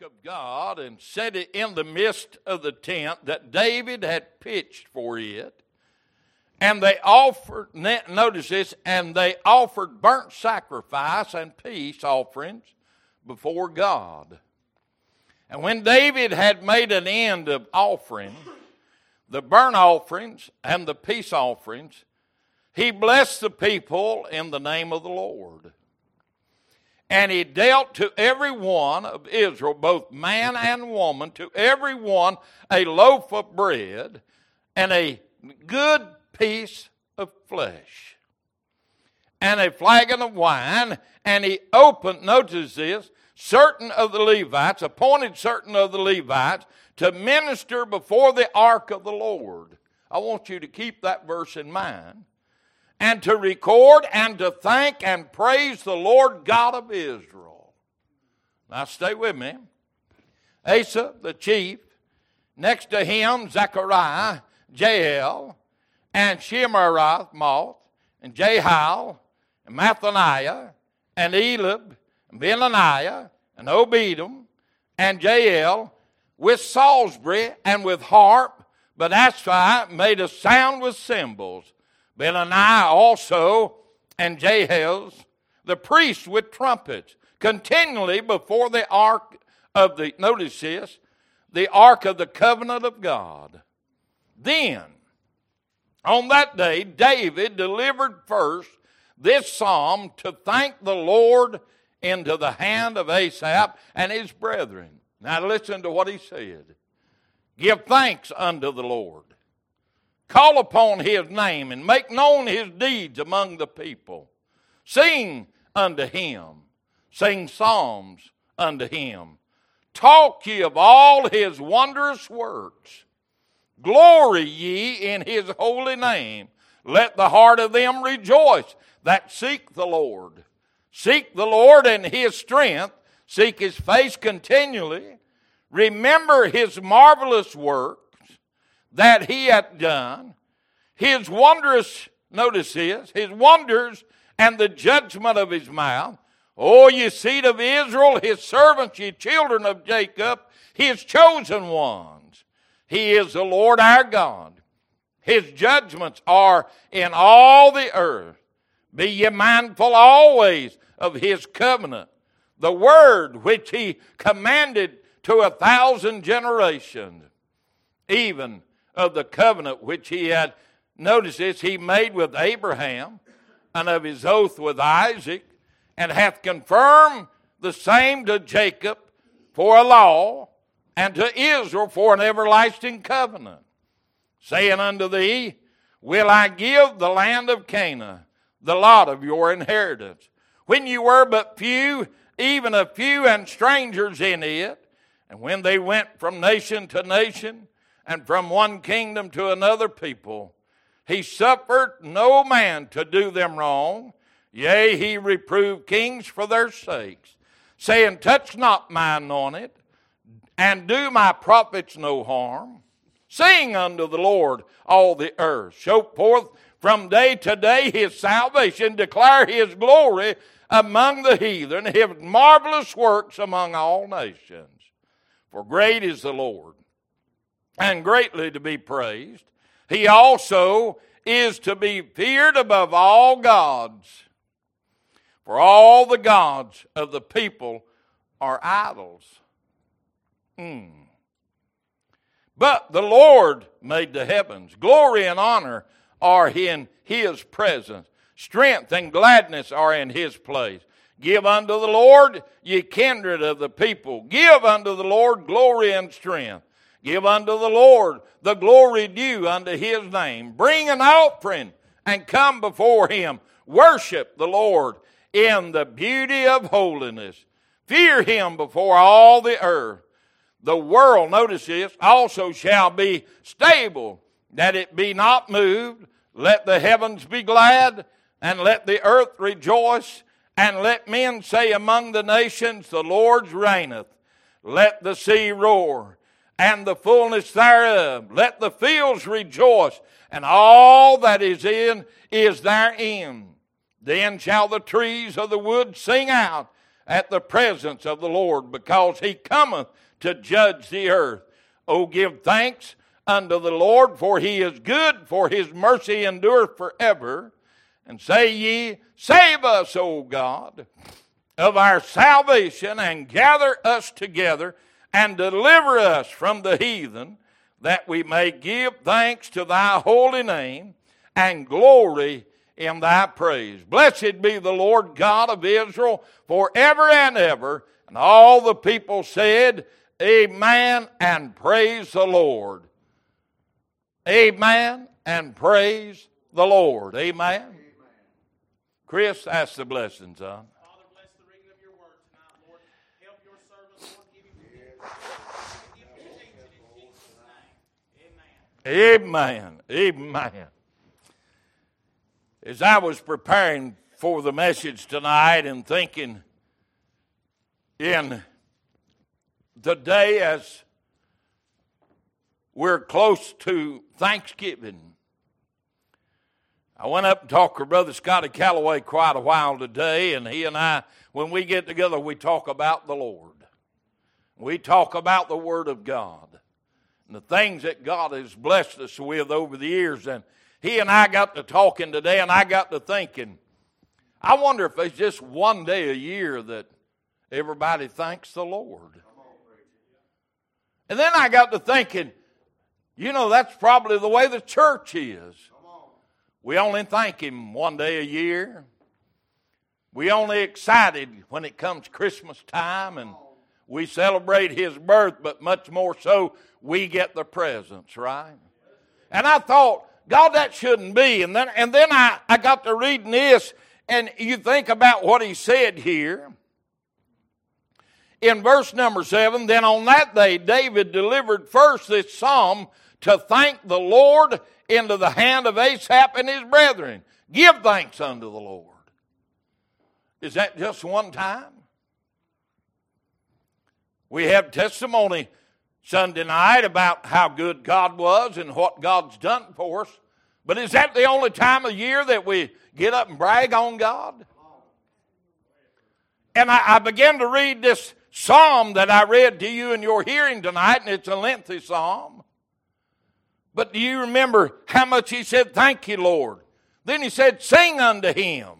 of God and set it in the midst of the tent that David had pitched for it. And they offered, notice this, and they offered burnt sacrifice and peace offerings before God. And when David had made an end of offering, the burnt offerings and the peace offerings, he blessed the people in the name of the Lord. And he dealt to every one of Israel, both man and woman, to every one a loaf of bread and a good piece of flesh and a flagon of wine, and he opened, notice this, certain of the Levites, appointed certain of the Levites to minister before the ark of the Lord. I want you to keep that verse in mind. And to record and to thank and praise the Lord God of Israel. Now stay with me. Asaph, the chief, next to him, Zechariah, Jael, and Shemiramoth, and Jehiel, and Mathaniah, and Eliab, and Benaniah, and Obedum, and Jael, with psalteries and with harp, but Asaph made a sound with cymbals. Benaniah also, and Jehiel, the priests with trumpets, continually before the ark of the, notice this, the ark of the covenant of God. Then on that day, David delivered first this psalm to thank the Lord into the hand of Asaph and his brethren. Now listen to what he said. Give thanks unto the Lord. Call upon his name and make known his deeds among the people. Sing unto him. Sing psalms unto him. Talk ye of all his wondrous works. Glory ye in his holy name. Let the heart of them rejoice that seek the Lord. Seek the Lord and his strength. Seek his face continually. Remember his marvelous works that he hath done. His wondrous, notice his, his wonders and the judgment of his mouth. O ye seed of Israel, his servants, ye children of Jacob, his chosen ones. He is the Lord our God. His judgments are in all the earth. Be ye mindful always of his covenant, the word which he commanded to a thousand generations, even of the covenant which he had, notice this, he made with Abraham, and of his oath with Isaac, and hath confirmed the same to Jacob for a law and to Israel for an everlasting covenant, saying unto thee, Will I give the land of Canaan, the lot of your inheritance, when you were but few, even a few and strangers in it, and when they went from nation to nation, and from one kingdom to another people, he suffered no man to do them wrong. Yea, he reproved kings for their sakes, saying, Touch not my anointed and do my prophets no harm. Sing unto the Lord all the earth. Show forth from day to day his salvation. Declare his glory among the heathen, his marvelous works among all nations. For great is the Lord, and greatly to be praised. He also is to be feared above all gods. For all the gods of the people are idols Hmm. But the Lord made the heavens. Glory and honor are in his presence. Strength and gladness are in his place. Give unto the Lord, ye kindred of the people. Give unto the Lord glory and strength. Give unto the Lord the glory due unto his name. Bring an offering and come before him. Worship the Lord in the beauty of holiness. Fear him before all the earth the world, notice this, also shall be stable, that it be not moved. Let the heavens be glad, and let the earth rejoice, and let men say among the nations, The Lord reigneth. Let the sea roar, and the fullness thereof. Let the fields rejoice, and all that is in is therein. Then shall the trees of the wood sing out, at the presence of the Lord, because he cometh to judge the earth. O give thanks unto the Lord, for he is good, for his mercy endureth forever. And say ye, Save us, O God, of our salvation, and gather us together, and deliver us from the heathen, that we may give thanks to thy holy name, and glory in thy praise. Blessed be the Lord God of Israel forever and ever. And all the people said, Amen, and praise the Lord. Amen, and praise the Lord. Amen. Chris, ask the blessing, son. Father, bless the reading of your word tonight, Lord. Help your servant, Lord. Give him Give him in Jesus' name. Amen. Amen. As I was preparing for the message tonight and thinking in the day as we're close to Thanksgiving, I went up and talked with Brother Scotty Calloway quite a while today, and he and I, when we get together, we talk about the Lord. We talk about the Word of God and the things that God has blessed us with over the years. And he and I got to talking today, and I got to thinking, I wonder if there's just one day a year that everybody thanks the Lord. And then I got to thinking, you know, that's probably the way the church is. We only thank Him one day a year. We only excited when it comes Christmas time and we celebrate His birth, but much more so, we get the presents, right? And I thought, God, that shouldn't be. And then, and then I, I got to reading this, and you think about what he said here. In verse number seven, then on that day, David delivered first this psalm to thank the Lord into the hand of Asaph and his brethren. Give thanks unto the Lord. Is that just one time? We have testimony Sunday night about how good God was and what God's done for us. But is that the only time of year that we get up and brag on God? And I, I began to read this psalm that I read to you in your hearing tonight, and it's a lengthy psalm. But do you remember how much he said, Thank you, Lord? Then he said, Sing unto him. Amen.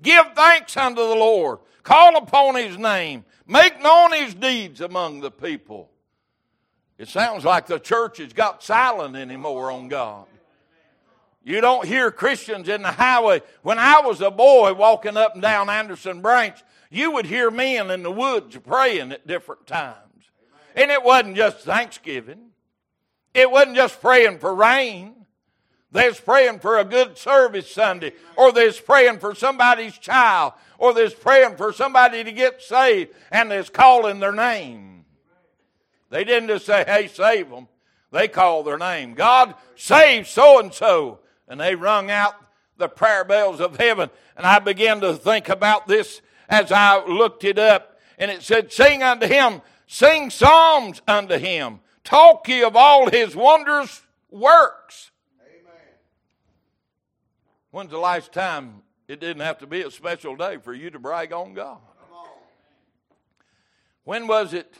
Give thanks unto the Lord. Call upon his name. Make known his deeds among the people. It sounds like the church has got silent anymore on God. You don't hear Christians in the highway. When I was a boy walking up and down Anderson Branch, you would hear men in the woods praying at different times. And it wasn't just Thanksgiving. It wasn't just praying for rain. They was praying for a good service Sunday, or they was praying for somebody's child, or was praying for somebody to get saved, and was calling their name. They didn't just say, hey, save them. They called their name. God, save so and so. And they rung out the prayer bells of heaven. And I began to think about this as I looked it up. And it said, Sing unto him, sing psalms unto him, talk ye of all his wondrous works. Amen. When's the last time it didn't have to be a special day for you to brag on God? When was it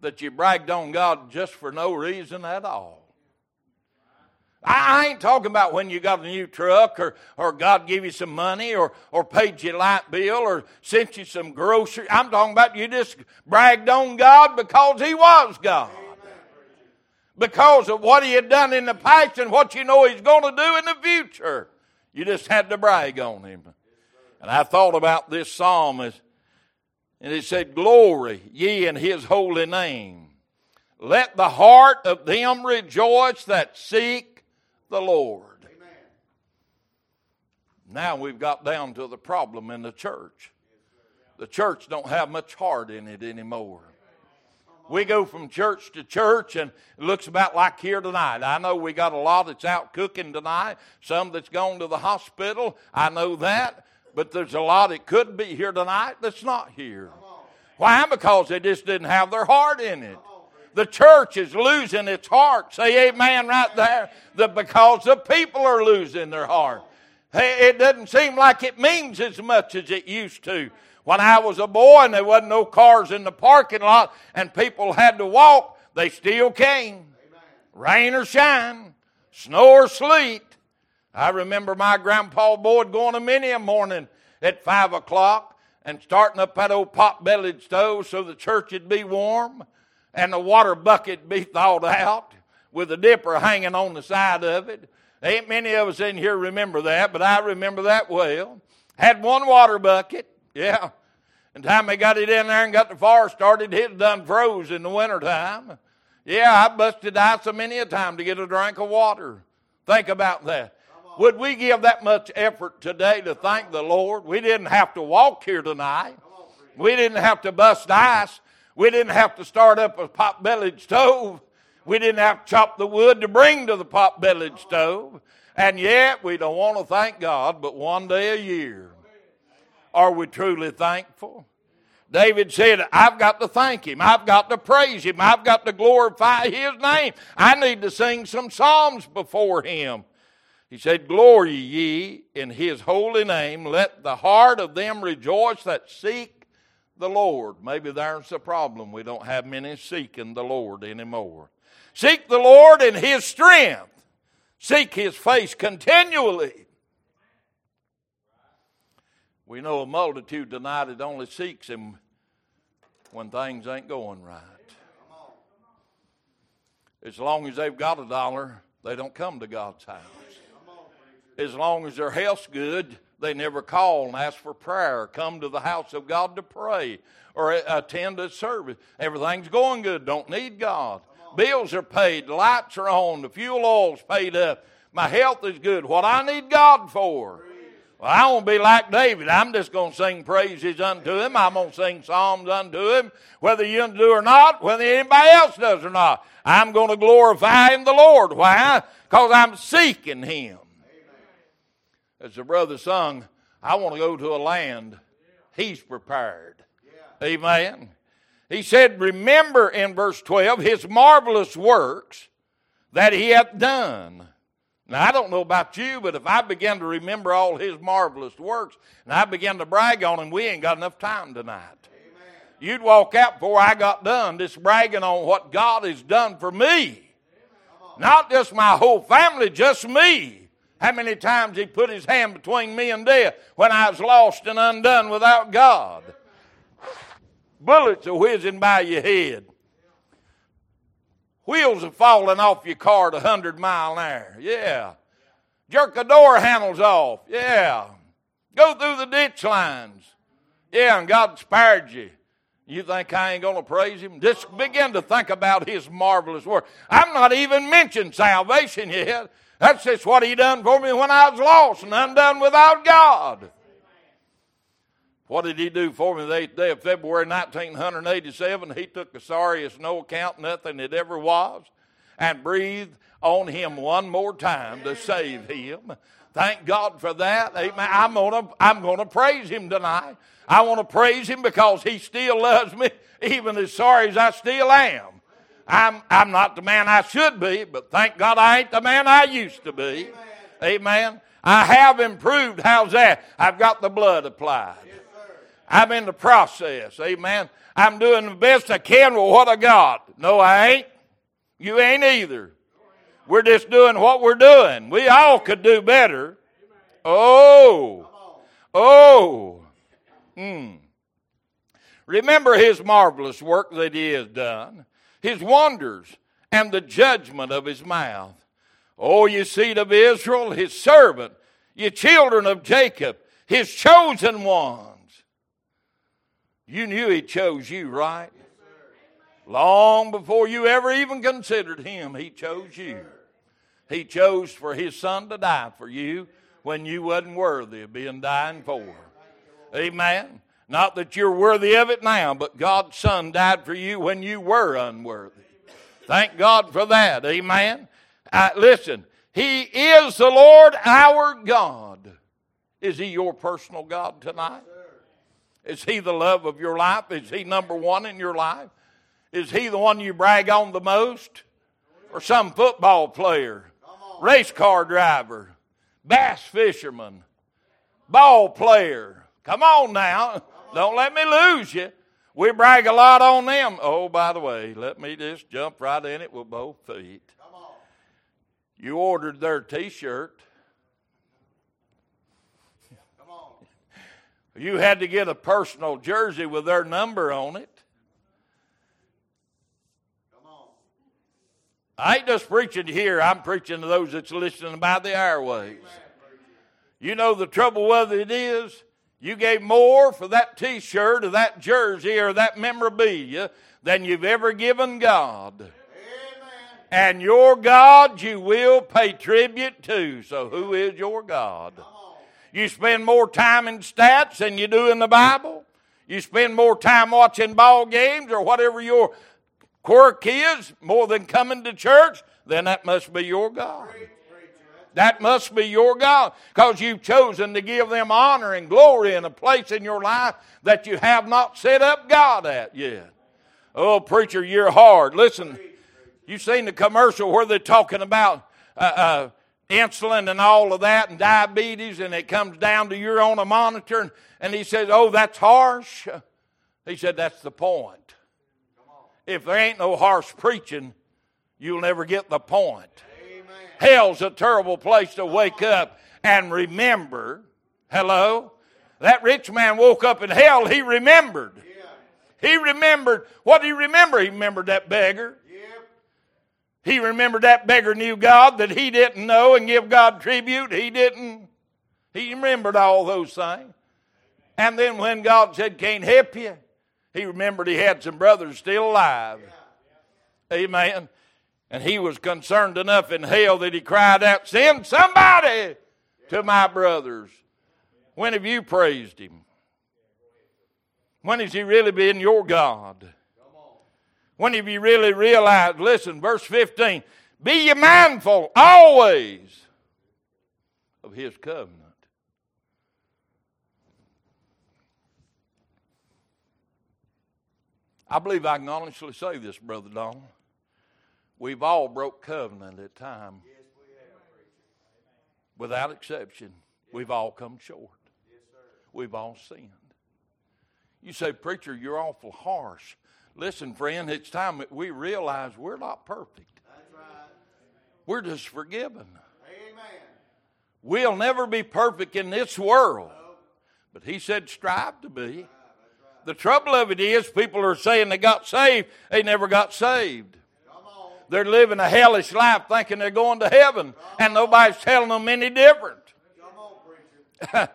that you bragged on God just for no reason at all. I ain't talking about when you got a new truck or, or God gave you some money or, or paid you a light bill or sent you some groceries. I'm talking about you just bragged on God because He was God. Because of what He had done in the past and what you know He's going to do in the future. You just had to brag on Him. And I thought about this psalm and it said, Glory ye in his holy name. Let the heart of them rejoice that seek the Lord. Amen. Now we've got down to the problem in the church. The church don't have much heart in it anymore. We go from church to church and it looks about like here tonight. I know we got a lot that's out cooking tonight, some that's gone to the hospital. I know that but there's a lot that could be here tonight that's not here. Why? Because they just didn't have their heart in it. The church is losing its heart. Say amen right there. The, because the people are losing their heart. It doesn't seem like it means as much as it used to. When I was a boy and there wasn't no cars in the parking lot and people had to walk, they still came. Rain or shine, snow or sleet. I remember my grandpa Boyd going to many a morning at five o'clock and starting up that old pot bellied stove so the church would be warm and the water bucket be thawed out with a dipper hanging on the side of it. Ain't many of us in here remember that, but I remember that well. Had one water bucket, yeah. And time they got it in there and got the fire started, it done froze in the wintertime. Yeah, I busted ice a many a time to get a drink of water. Think about that. Would we give that much effort today to thank the Lord? We didn't have to walk here tonight. We didn't have to bust ice. We didn't have to start up a pot bellied stove. We didn't have to chop the wood to bring to the pot bellied stove. And yet we don't want to thank God but one day a year. Are we truly thankful? David said, I've got to thank him. I've got to praise him. I've got to glorify his name. I need to sing some psalms before him. He said, Glory ye in his holy name. Let the heart of them rejoice that seek the Lord. Maybe there's a problem. We don't have many seeking the Lord anymore. Seek the Lord in his strength. Seek his face continually. We know a multitude tonight that only seeks him when things ain't going right. As long as they've got a dollar, they don't come to God's house as long as their health's good, they never call and ask for prayer, come to the house of God to pray, or attend a service. Everything's going good, don't need God. Bills are paid, lights are on, the fuel oil's paid up. My health is good. What I need God for? Well, I won't be like David. I'm just going to sing praises unto him. I'm going to sing psalms unto him, whether you do or not, whether anybody else does or not. I'm going to glorify him, the Lord. Why? Because I'm seeking him as the brother sung, I want to go to a land he's prepared. Amen. He said, Remember in verse 12 his marvelous works that he hath done. Now, I don't know about you, but if I begin to remember all his marvelous works and I begin to brag on him, we ain't got enough time tonight. Amen. You'd walk out before I got done just bragging on what God has done for me. Not just my whole family, just me. How many times he put his hand between me and death when I was lost and undone without God? Bullets are whizzing by your head. Wheels are falling off your car at 100 mile an hour. Yeah. Jerk the door handles off. Yeah. Go through the ditch lines. Yeah, and God spared you. You think I ain't going to praise Him? Just begin to think about His marvelous work. I'm not even mentioned salvation yet. That's just what He done for me when I was lost and undone without God. What did He do for me the 8th day of February 1987? He took the sorriest no account nothing it ever was and breathed on Him one more time to save Him. Thank God for that. Amen. I'm gonna, I'm gonna praise Him tonight. I want to praise Him because He still loves me, even as sorry as I still am. I'm, I'm not the man I should be, but thank God I ain't the man I used to be. Amen. Amen. I have improved. How's that? I've got the blood applied. I'm in the process. Amen. I'm doing the best I can with what I got. No, I ain't. You ain't either. We're just doing what we're doing. We all could do better. Oh. Oh. Hmm. Remember his marvelous work that he has done his wonders, and the judgment of his mouth. O ye seed of Israel, his servant, ye children of Jacob, his chosen ones. You knew he chose you, right? Long before you ever even considered him, he chose you. He chose for his son to die for you when you wasn't worthy of being dying for. Amen. Not that you're worthy of it now, but God's Son died for you when you were unworthy. Thank God for that. Amen. Listen, He is the Lord our God. Is He your personal God tonight? Is He the love of your life? Is He number one in your life? Is He the one you brag on the most? Or some football player, race car driver, bass fisherman, ball player? Come on now. Don't let me lose you. We brag a lot on them. Oh, by the way, let me just jump right in it with both feet. You ordered their t shirt. Come on. You had to get a personal jersey with their number on it. Come on. I ain't just preaching here, I'm preaching to those that's listening by the airways. You know the trouble with it is, you gave more for that t shirt or that jersey or that memorabilia than you've ever given God. Amen. And your God you will pay tribute to. So, who is your God? You spend more time in stats than you do in the Bible. You spend more time watching ball games or whatever your quirk is, more than coming to church, then that must be your God. That must be your God because you've chosen to give them honor and glory in a place in your life that you have not set up God at yet. Oh, preacher, you're hard. Listen, you've seen the commercial where they're talking about uh, uh, insulin and all of that and diabetes, and it comes down to you're on a monitor, and, and he says, Oh, that's harsh. He said, That's the point. If there ain't no harsh preaching, you'll never get the point. Amen. Hell's a terrible place to wake up and remember. Hello? That rich man woke up in hell, he remembered. He remembered. What did he remember? He remembered that beggar. He remembered that beggar knew God that he didn't know and give God tribute. He didn't. He remembered all those things. And then when God said, Can't help you, he remembered he had some brothers still alive. Amen. And he was concerned enough in hell that he cried out, Send somebody to my brothers. When have you praised him? When has he really been your God? When have you really realized? Listen, verse 15 Be ye mindful always of his covenant. I believe I can honestly say this, Brother Donald. We've all broke covenant at times. Yes, we have, preacher. Without exception, we've all come short. Yes. We've all sinned. You say, Preacher, you're awful harsh. Listen, friend, it's time that we realize we're not perfect. That's right. We're just forgiven. Amen. We'll never be perfect in this world. But he said, strive to be. The trouble of it is, people are saying they got saved, they never got saved. They're living a hellish life thinking they're going to heaven, and nobody's telling them any different. Come on, preacher.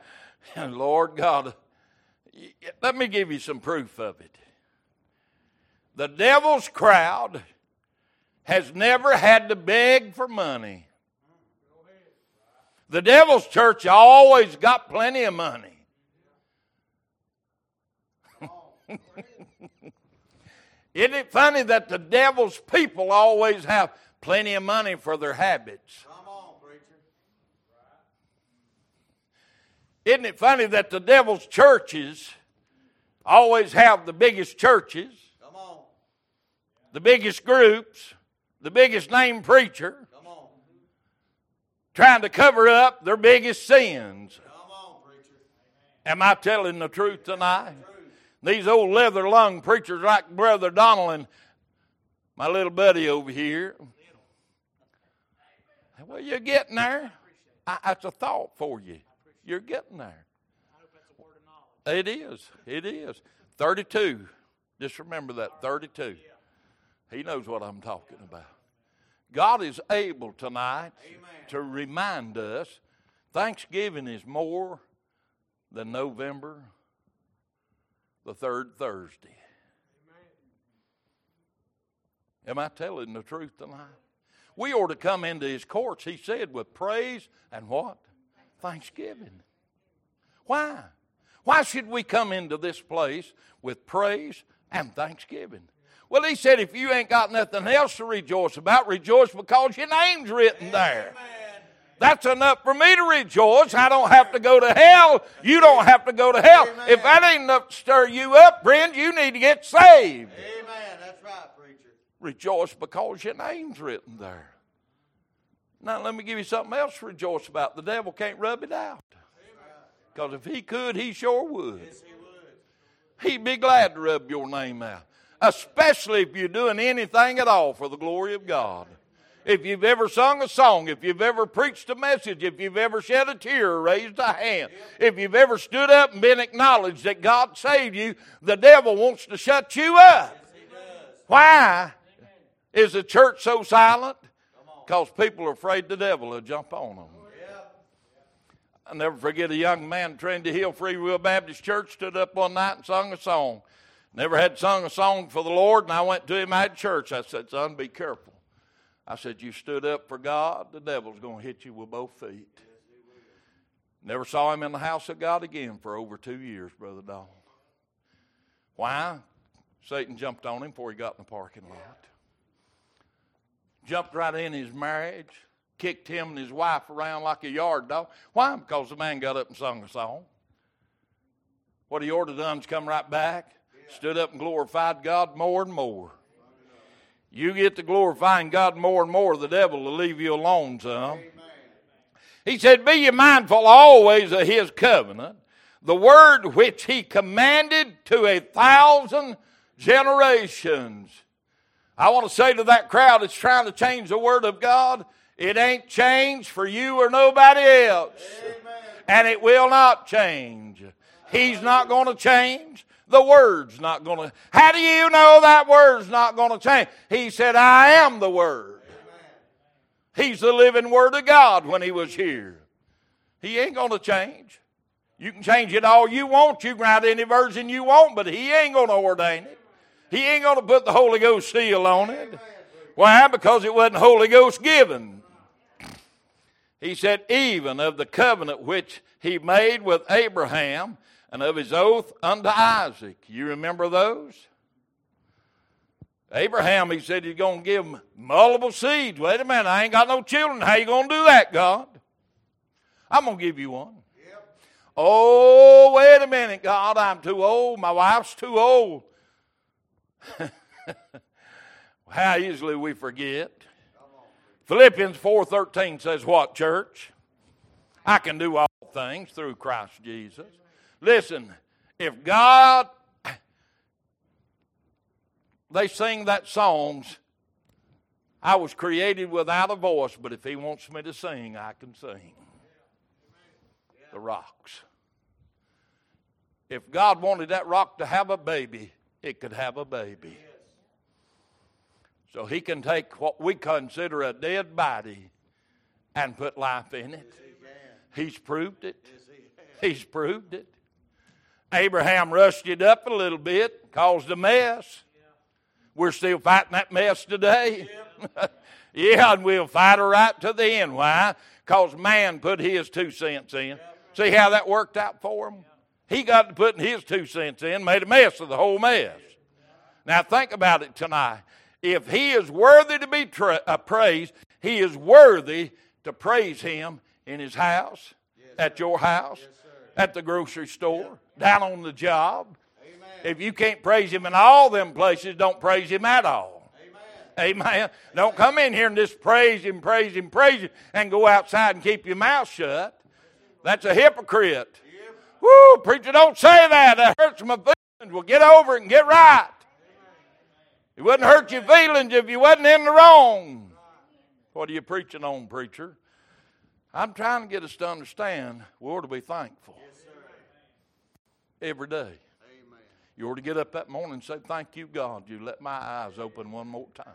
and Lord God, let me give you some proof of it. The devil's crowd has never had to beg for money. The devil's church always got plenty of money. Isn't it funny that the devil's people always have plenty of money for their habits? Come on, preacher. Isn't it funny that the devil's churches always have the biggest churches. The biggest groups, the biggest name preacher, trying to cover up their biggest sins? On. Am I telling the truth tonight? Truth. These old leather lung preachers like Brother Donald and my little buddy over here. Well, you're getting there. I, that's a thought for you. You're getting there. It is. It is. 32. Just remember that 32. He knows what I'm talking about. God is able tonight Amen. to remind us Thanksgiving is more than November the third Thursday. Am I telling the truth tonight? We ought to come into his courts, he said, with praise and what? Thanksgiving. Why? Why should we come into this place with praise and thanksgiving? Well, he said, if you ain't got nothing else to rejoice about, rejoice because your name's written there. That's enough for me to rejoice. I don't have to go to hell. You don't have to go to hell. Amen. If that ain't enough to stir you up, friend, you need to get saved. Amen. That's right, preacher. Rejoice because your name's written there. Now, let me give you something else to rejoice about. The devil can't rub it out. Because if he could, he sure would. Yes, he would. He'd be glad to rub your name out, especially if you're doing anything at all for the glory of God. If you've ever sung a song, if you've ever preached a message, if you've ever shed a tear or raised a hand, if you've ever stood up and been acknowledged that God saved you, the devil wants to shut you up. Why is the church so silent? Because people are afraid the devil will jump on them. I'll never forget a young man trained to Hill Free Will Baptist Church stood up one night and sung a song. Never had sung a song for the Lord, and I went to him at church. I said, Son, be careful. I said, You stood up for God, the devil's going to hit you with both feet. Never saw him in the house of God again for over two years, Brother Don. Why? Satan jumped on him before he got in the parking lot. Jumped right in his marriage, kicked him and his wife around like a yard dog. Why? Because the man got up and sung a song. What he ought to done is come right back, stood up and glorified God more and more. You get to glorifying God more and more, the devil will leave you alone some. He said, Be ye mindful always of his covenant, the word which he commanded to a thousand generations. I want to say to that crowd that's trying to change the word of God, it ain't changed for you or nobody else. And it will not change. He's not going to change. The word's not going to. How do you know that word's not going to change? He said, I am the word. He's the living word of God when he was here. He ain't going to change. You can change it all you want. You can write any version you want, but he ain't going to ordain it. He ain't going to put the Holy Ghost seal on it. Why? Because it wasn't Holy Ghost given. He said, even of the covenant which he made with Abraham and of his oath unto Isaac. You remember those? Abraham, he said he's going to give him multiple seeds. Wait a minute, I ain't got no children. How you going to do that, God? I'm going to give you one. Oh, wait a minute, God, I'm too old. My wife's too old. How easily we forget. Philippians 4:13 says what, church? I can do all things through Christ Jesus. Listen, if God they sing that songs I was created without a voice, but if he wants me to sing, I can sing. The rocks. If God wanted that rock to have a baby, it could have a baby. So he can take what we consider a dead body and put life in it. He's proved it. He's proved it. Abraham rushed it up a little bit, caused a mess. We're still fighting that mess today. yeah, and we'll fight it right to the end. Why? Because man put his two cents in. See how that worked out for him? He got to putting his two cents in, made a mess of the whole mess. Now think about it tonight. If he is worthy to be tra- uh, praised, he is worthy to praise him in his house, at your house, at the grocery store, down on the job. If you can't praise him in all them places, don't praise him at all. Amen. Don't come in here and just praise him, praise him, praise him, and go outside and keep your mouth shut. That's a hypocrite. Woo, preacher, don't say that. That hurts my feelings. Well, get over it and get right. It wouldn't hurt your feelings if you wasn't in the wrong. What are you preaching on, preacher? I'm trying to get us to understand we ought to be thankful every day. You ought to get up that morning and say, Thank you, God, you let my eyes open one more time.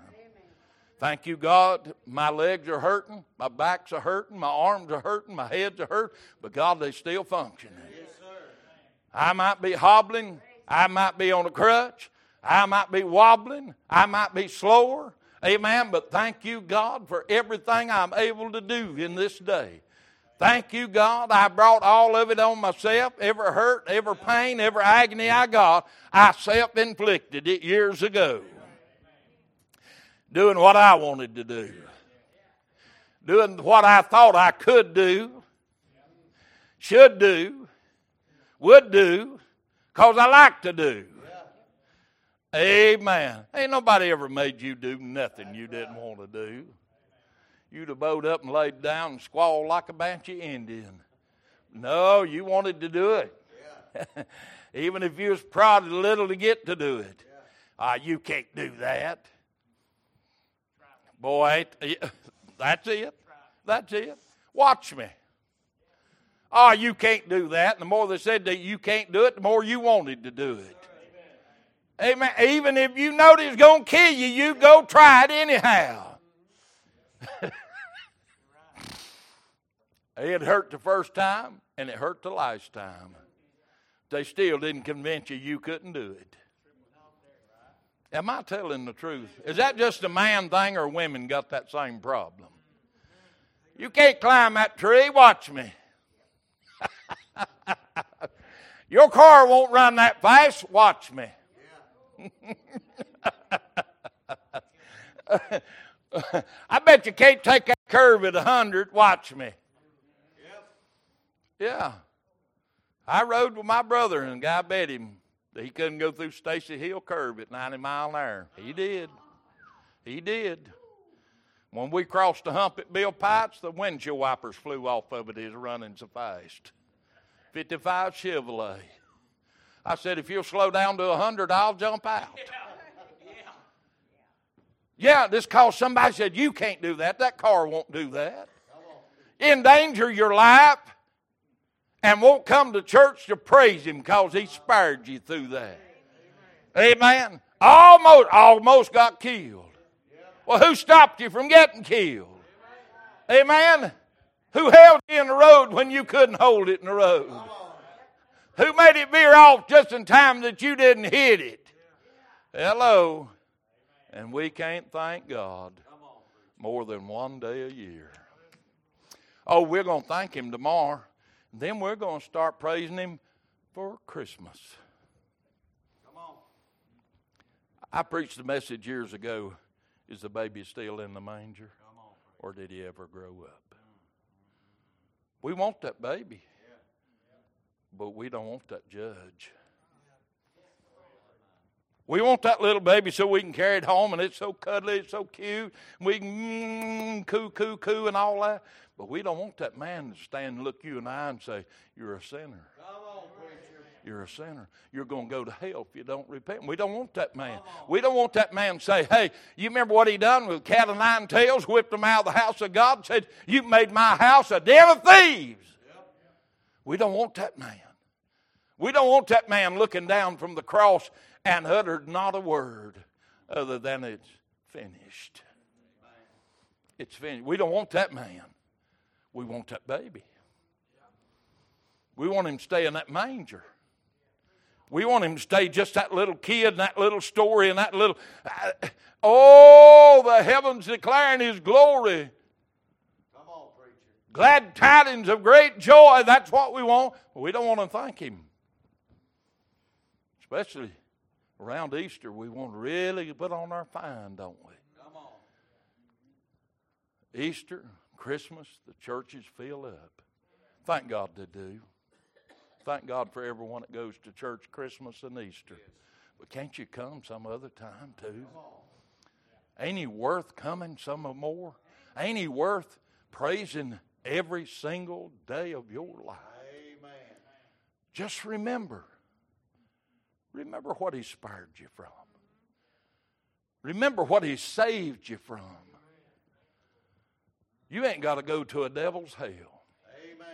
Thank you, God. My legs are hurting, my back's are hurting, my arms are hurting, my head's are hurt, but God, they still functioning. I might be hobbling, I might be on a crutch, I might be wobbling, I might be slower. Amen. But thank you, God, for everything I'm able to do in this day. Thank you, God. I brought all of it on myself. Every hurt, every pain, every agony I got, I self inflicted it years ago. Doing what I wanted to do, doing what I thought I could do, should do, would do, because I like to do. Amen. Ain't nobody ever made you do nothing you didn't want to do. You'd have bowed up and laid down and squalled like a bunch of Indian. No, you wanted to do it. Even if you was prodded a little to get to do it. Ah, you can't do that. Boy, that's it. That's it. Watch me. Oh, you can't do that. And the more they said that you can't do it, the more you wanted to do it. Amen. Even if you know it's going to kill you, you go try it anyhow. it hurt the first time, and it hurt the last time. They still didn't convince you you couldn't do it. Am I telling the truth? Is that just a man thing, or women got that same problem? You can't climb that tree. Watch me. Your car won't run that fast. Watch me. I bet you can't take that curve at 100. Watch me. Yeah. I rode with my brother, and a guy bet him that he couldn't go through Stacy Hill curve at 90 mile an hour. He did. He did. When we crossed the hump at Bill Pipes, the windshield wipers flew off of it. Was running so fast. 55 Chevrolet. I said, if you'll slow down to 100, I'll jump out. Yeah, this cause somebody said, you can't do that. That car won't do that. Endanger your life and won't come to church to praise him because he spared you through that. Amen. Almost, almost got killed. Well, who stopped you from getting killed? Amen. Who held you in the road when you couldn't hold it in the road? Who made it veer off just in time that you didn't hit it? Hello. And we can't thank God more than one day a year. Oh, we're going to thank Him tomorrow. Then we're going to start praising Him for Christmas. Come on. I preached a message years ago Is the baby still in the manger? Or did he ever grow up? We want that baby, but we don't want that judge. We want that little baby so we can carry it home and it's so cuddly, it's so cute. We can mm, coo, coo, coo and all that. But we don't want that man to stand and look you in the eye and say, You're a sinner. You're a sinner. You're going to go to hell if you don't repent. We don't want that man. We don't want that man to say, Hey, you remember what he done with cat of nine tails, whipped him out of the house of God, said, You made my house a den of thieves. We don't want that man. We don't want that man looking down from the cross and uttered not a word other than it's finished. It's finished. We don't want that man. We want that baby. We want him to stay in that manger. We want him to stay just that little kid and that little story and that little. Uh, oh, the heavens declaring his glory. Come on, preacher. Glad tidings of great joy. That's what we want. But we don't want to thank him. Especially around Easter, we want to really put on our fine, don't we? Come on. Easter, Christmas, the churches fill up. Thank God they do. Thank God for everyone that goes to church Christmas and Easter. But can't you come some other time too? Ain't he worth coming some more? Ain't he worth praising every single day of your life? Amen. Just remember. Remember what he spared you from. Remember what he saved you from. You ain't got to go to a devil's hell. Amen.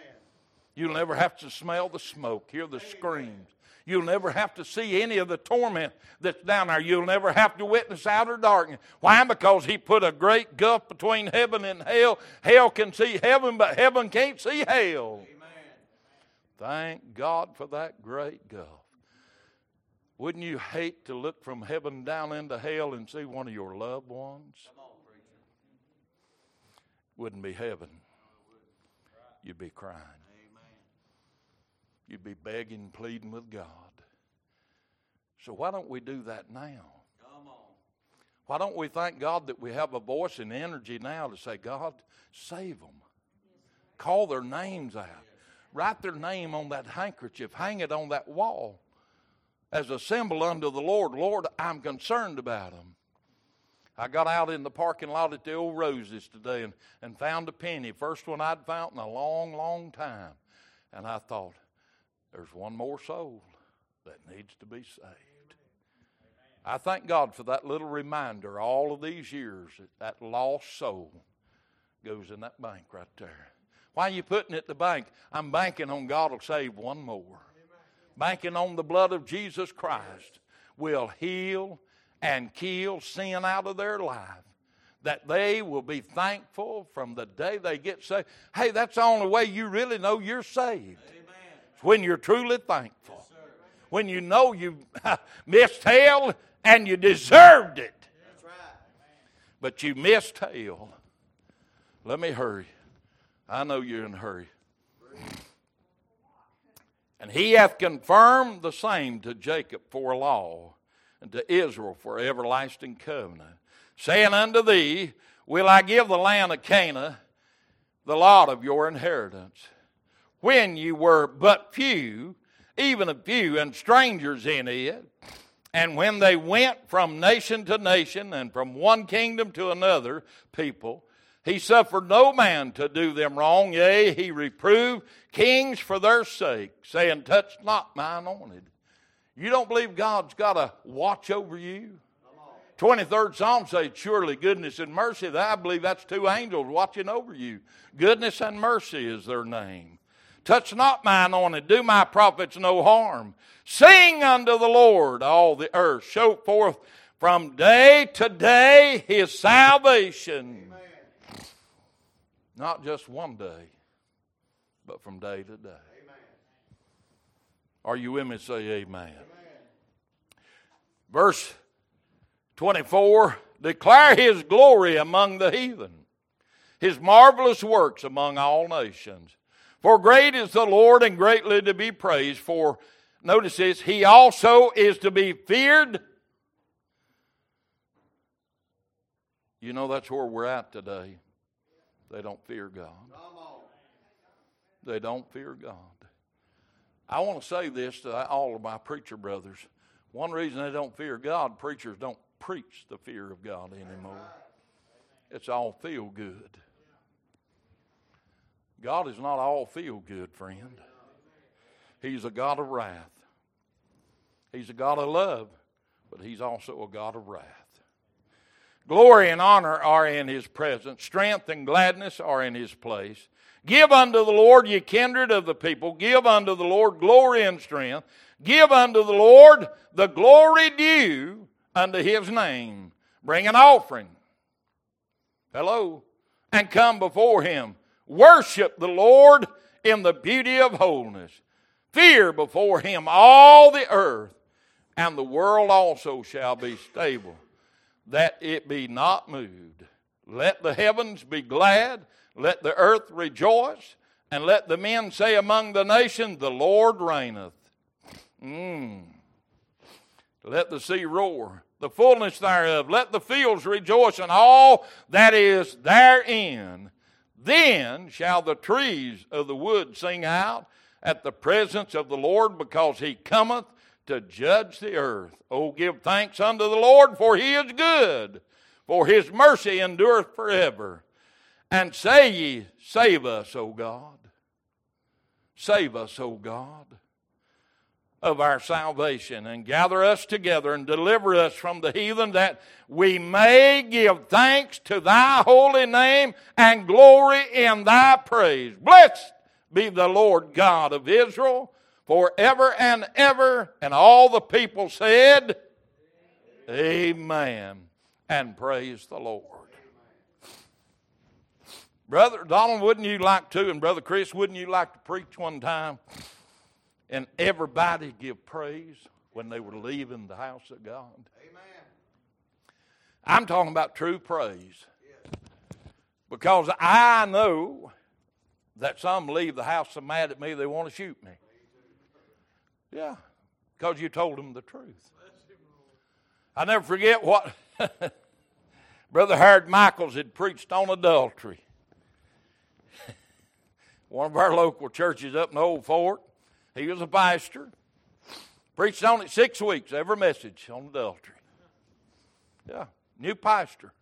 You'll never have to smell the smoke, hear the screams. You'll never have to see any of the torment that's down there. You'll never have to witness outer darkness. Why? Because He put a great gulf between heaven and hell. Hell can see heaven, but heaven can't see hell. Amen. Thank God for that great gulf. Wouldn't you hate to look from heaven down into hell and see one of your loved ones? Wouldn't be heaven. You'd be crying. You'd be begging, pleading with God. So why don't we do that now? Why don't we thank God that we have a voice and energy now to say, God, save them. Call their names out. Write their name on that handkerchief. Hang it on that wall as a symbol unto the Lord. Lord, I'm concerned about them. I got out in the parking lot at the old Roses today and, and found a penny. First one I'd found in a long, long time. And I thought, there's one more soul. that needs to be saved. I thank God for that little reminder all of these years that that lost soul goes in that bank right there. Why are you putting it at the bank? I'm banking on God will save one more. Banking on the blood of Jesus Christ will heal and kill sin out of their life. That they will be thankful from the day they get saved. Hey, that's the only way you really know you're saved. It's when you're truly thankful. When you know you missed hell and you deserved it. That's right. But you missed hell. Let me hurry. I know you're in a hurry. And he hath confirmed the same to Jacob for a law, and to Israel for everlasting covenant, saying unto thee, Will I give the land of Canaan the lot of your inheritance? When you were but few, even a few, and strangers in it, and when they went from nation to nation and from one kingdom to another people, he suffered no man to do them wrong. Yea, he reproved kings for their sake, saying, Touch not my anointed. You don't believe God's got to watch over you? 23rd Psalm says, Surely goodness and mercy. I believe that's two angels watching over you. Goodness and mercy is their name. Touch not mine my anointed, do my prophets no harm. Sing unto the Lord, all the earth. Show forth from day to day his salvation. Not just one day, but from day to day. Are you with me? Say amen. Verse 24 Declare his glory among the heathen, his marvelous works among all nations. For great is the Lord and greatly to be praised. For, notice this, he also is to be feared. You know, that's where we're at today. They don't fear God. They don't fear God. I want to say this to all of my preacher brothers. One reason they don't fear God, preachers don't preach the fear of God anymore. It's all feel good. God is not all feel good, friend. He's a God of wrath. He's a God of love, but He's also a God of wrath. Glory and honor are in His presence, strength and gladness are in His place. Give unto the Lord, ye kindred of the people, give unto the Lord glory and strength. Give unto the Lord the glory due unto His name. Bring an offering. Hello. And come before Him. Worship the Lord in the beauty of holiness. Fear before Him all the earth, and the world also shall be stable, that it be not moved. Let the heavens be glad, let the earth rejoice, and let the men say among the nations, The Lord reigneth. Mm. Let the sea roar, the fullness thereof. Let the fields rejoice, and all that is therein. Then shall the trees of the wood sing out at the presence of the Lord, because he cometh to judge the earth. Oh, give thanks unto the Lord, for he is good, for his mercy endureth forever. And say ye, Save us, O God. Save us, O God, of our salvation, and gather us together and deliver us from the heathen, that we may give thanks to thy holy name and glory in thy praise. Blessed be the Lord God of Israel forever and ever. And all the people said, Amen. And praise the Lord. Brother Donald, wouldn't you like to, and Brother Chris, wouldn't you like to preach one time and everybody give praise when they were leaving the house of God? Amen. I'm talking about true praise. Because I know that some leave the house so mad at me they want to shoot me. Yeah, because you told them the truth. I never forget what Brother Harold Michaels had preached on adultery. One of our local churches up in Old Fort. He was a pastor. Preached on it six weeks, every message on adultery. Yeah, new pastor.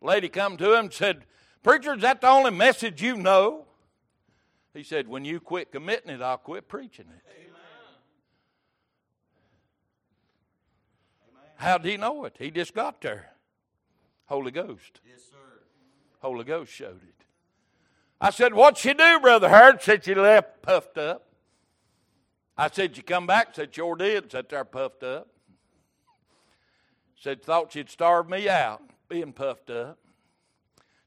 Lady come to him and said, Preacher, is that the only message you know? He said, When you quit committing it, I'll quit preaching it. How did he know it? He just got there. Holy Ghost. Yes, sir. Holy Ghost showed it. I said, What'd she do, Brother Hurt? Said she left puffed up. I said, You come back? Said, Sure did. Sat there puffed up. Said, Thought she'd starve me out, being puffed up.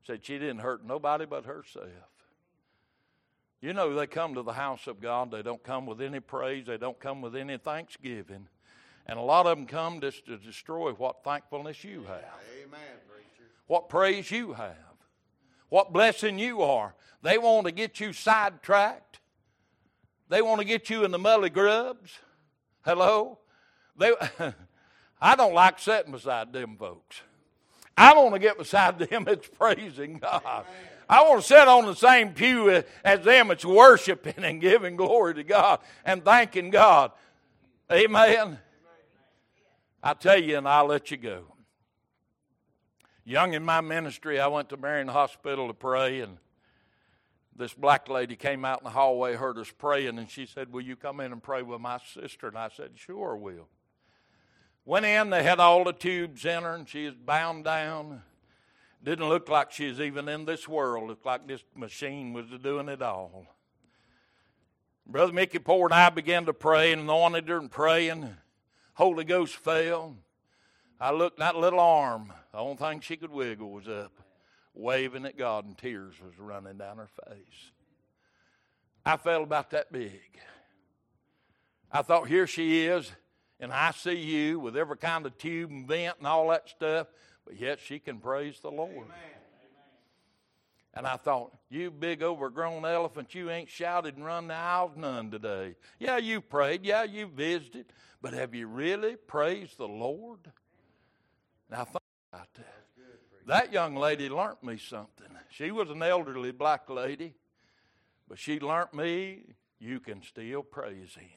Said, She didn't hurt nobody but herself. You know, they come to the house of God, they don't come with any praise, they don't come with any thanksgiving. And a lot of them come just to destroy what thankfulness you have Amen, preacher. what praise you have, what blessing you are. They want to get you sidetracked. They want to get you in the mully grubs. Hello? They, I don't like sitting beside them folks. I want to get beside them that's praising God. I want to sit on the same pew as them that's worshiping and giving glory to God and thanking God. Amen. I tell you, and I'll let you go. Young in my ministry, I went to Marion Hospital to pray, and this black lady came out in the hallway, heard us praying, and she said, Will you come in and pray with my sister? And I said, Sure, will. Went in, they had all the tubes in her, and she was bound down. Didn't look like she was even in this world. Looked like this machine was doing it all. Brother Mickey Poor and I began to pray and anointed her and praying. Holy Ghost fell. I looked, that little arm, the only thing she could wiggle was up, waving at God, and tears was running down her face. I felt about that big. I thought, here she is in ICU with every kind of tube and vent and all that stuff, but yet she can praise the Lord. And I thought, you big overgrown elephant, you ain't shouted and run the aisles none today. Yeah, you prayed. Yeah, you visited. But have you really praised the Lord? Now think about that. That young lady learnt me something. She was an elderly black lady, but she learnt me you can still praise Him.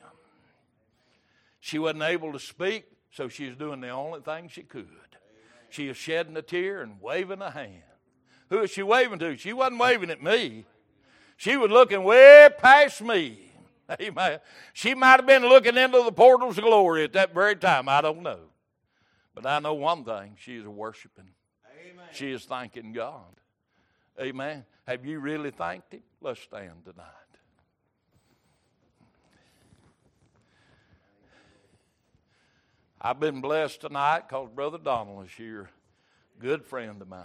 She wasn't able to speak, so she was doing the only thing she could. She was shedding a tear and waving a hand. Who is she waving to? She wasn't waving at me. She was looking way past me. Amen. She might have been looking into the portals of glory at that very time. I don't know. But I know one thing she is worshiping. Amen. She is thanking God. Amen. Have you really thanked Him? Let's stand tonight. I've been blessed tonight because Brother Donald is here. Good friend of mine,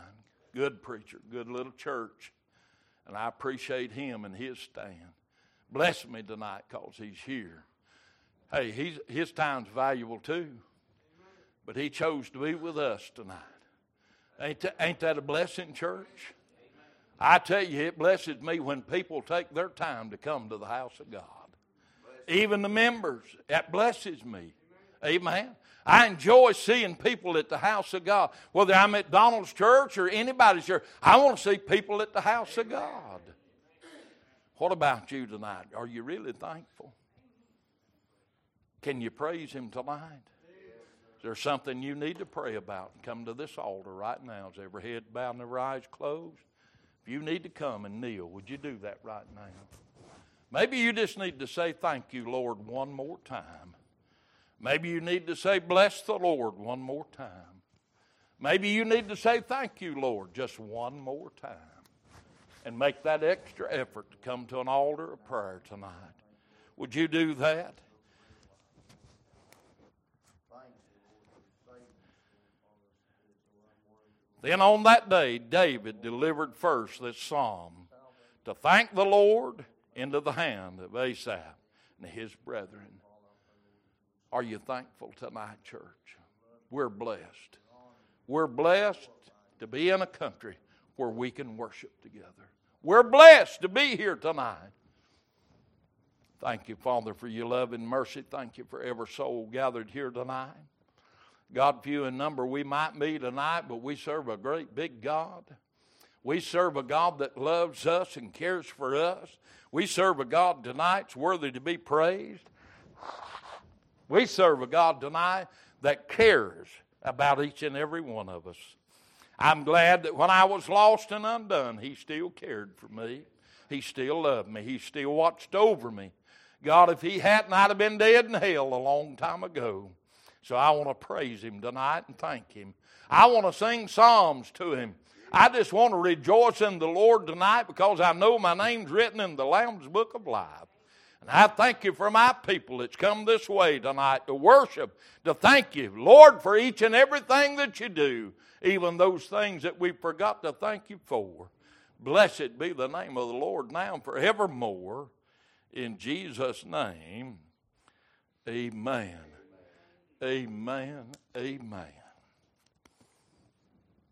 good preacher, good little church. And I appreciate him and his stand. Bless me tonight because he's here. Hey, he's, his time's valuable too. But he chose to be with us tonight. Ain't that, ain't that a blessing, church? I tell you, it blesses me when people take their time to come to the house of God. Even the members, that blesses me. Amen. I enjoy seeing people at the house of God. Whether I'm at Donald's church or anybody's church, I want to see people at the house of God. What about you tonight? Are you really thankful? Can you praise Him tonight? Is there something you need to pray about? And come to this altar right now. Is every head bowed and every eyes closed? If you need to come and kneel, would you do that right now? Maybe you just need to say, Thank you, Lord, one more time. Maybe you need to say, Bless the Lord one more time. Maybe you need to say, Thank you, Lord, just one more time. And make that extra effort to come to an altar of prayer tonight. Would you do that? Then on that day, David delivered first this psalm to thank the Lord into the hand of Asaph and his brethren. Are you thankful tonight, church? We're blessed. We're blessed to be in a country where we can worship together. We're blessed to be here tonight. Thank you, Father, for your love and mercy. Thank you for every soul gathered here tonight. God, few in number we might be tonight, but we serve a great big God. We serve a God that loves us and cares for us. We serve a God tonight's worthy to be praised. We serve a God tonight that cares about each and every one of us. I'm glad that when I was lost and undone, He still cared for me. He still loved me. He still watched over me. God, if He hadn't, I'd have been dead in hell a long time ago. So I want to praise him tonight and thank him. I want to sing psalms to him. I just want to rejoice in the Lord tonight because I know my name's written in the Lamb's book of life. And I thank you for my people that's come this way tonight to worship, to thank you, Lord, for each and everything that you do, even those things that we forgot to thank you for. Blessed be the name of the Lord now and forevermore. In Jesus' name, amen. Amen. Amen.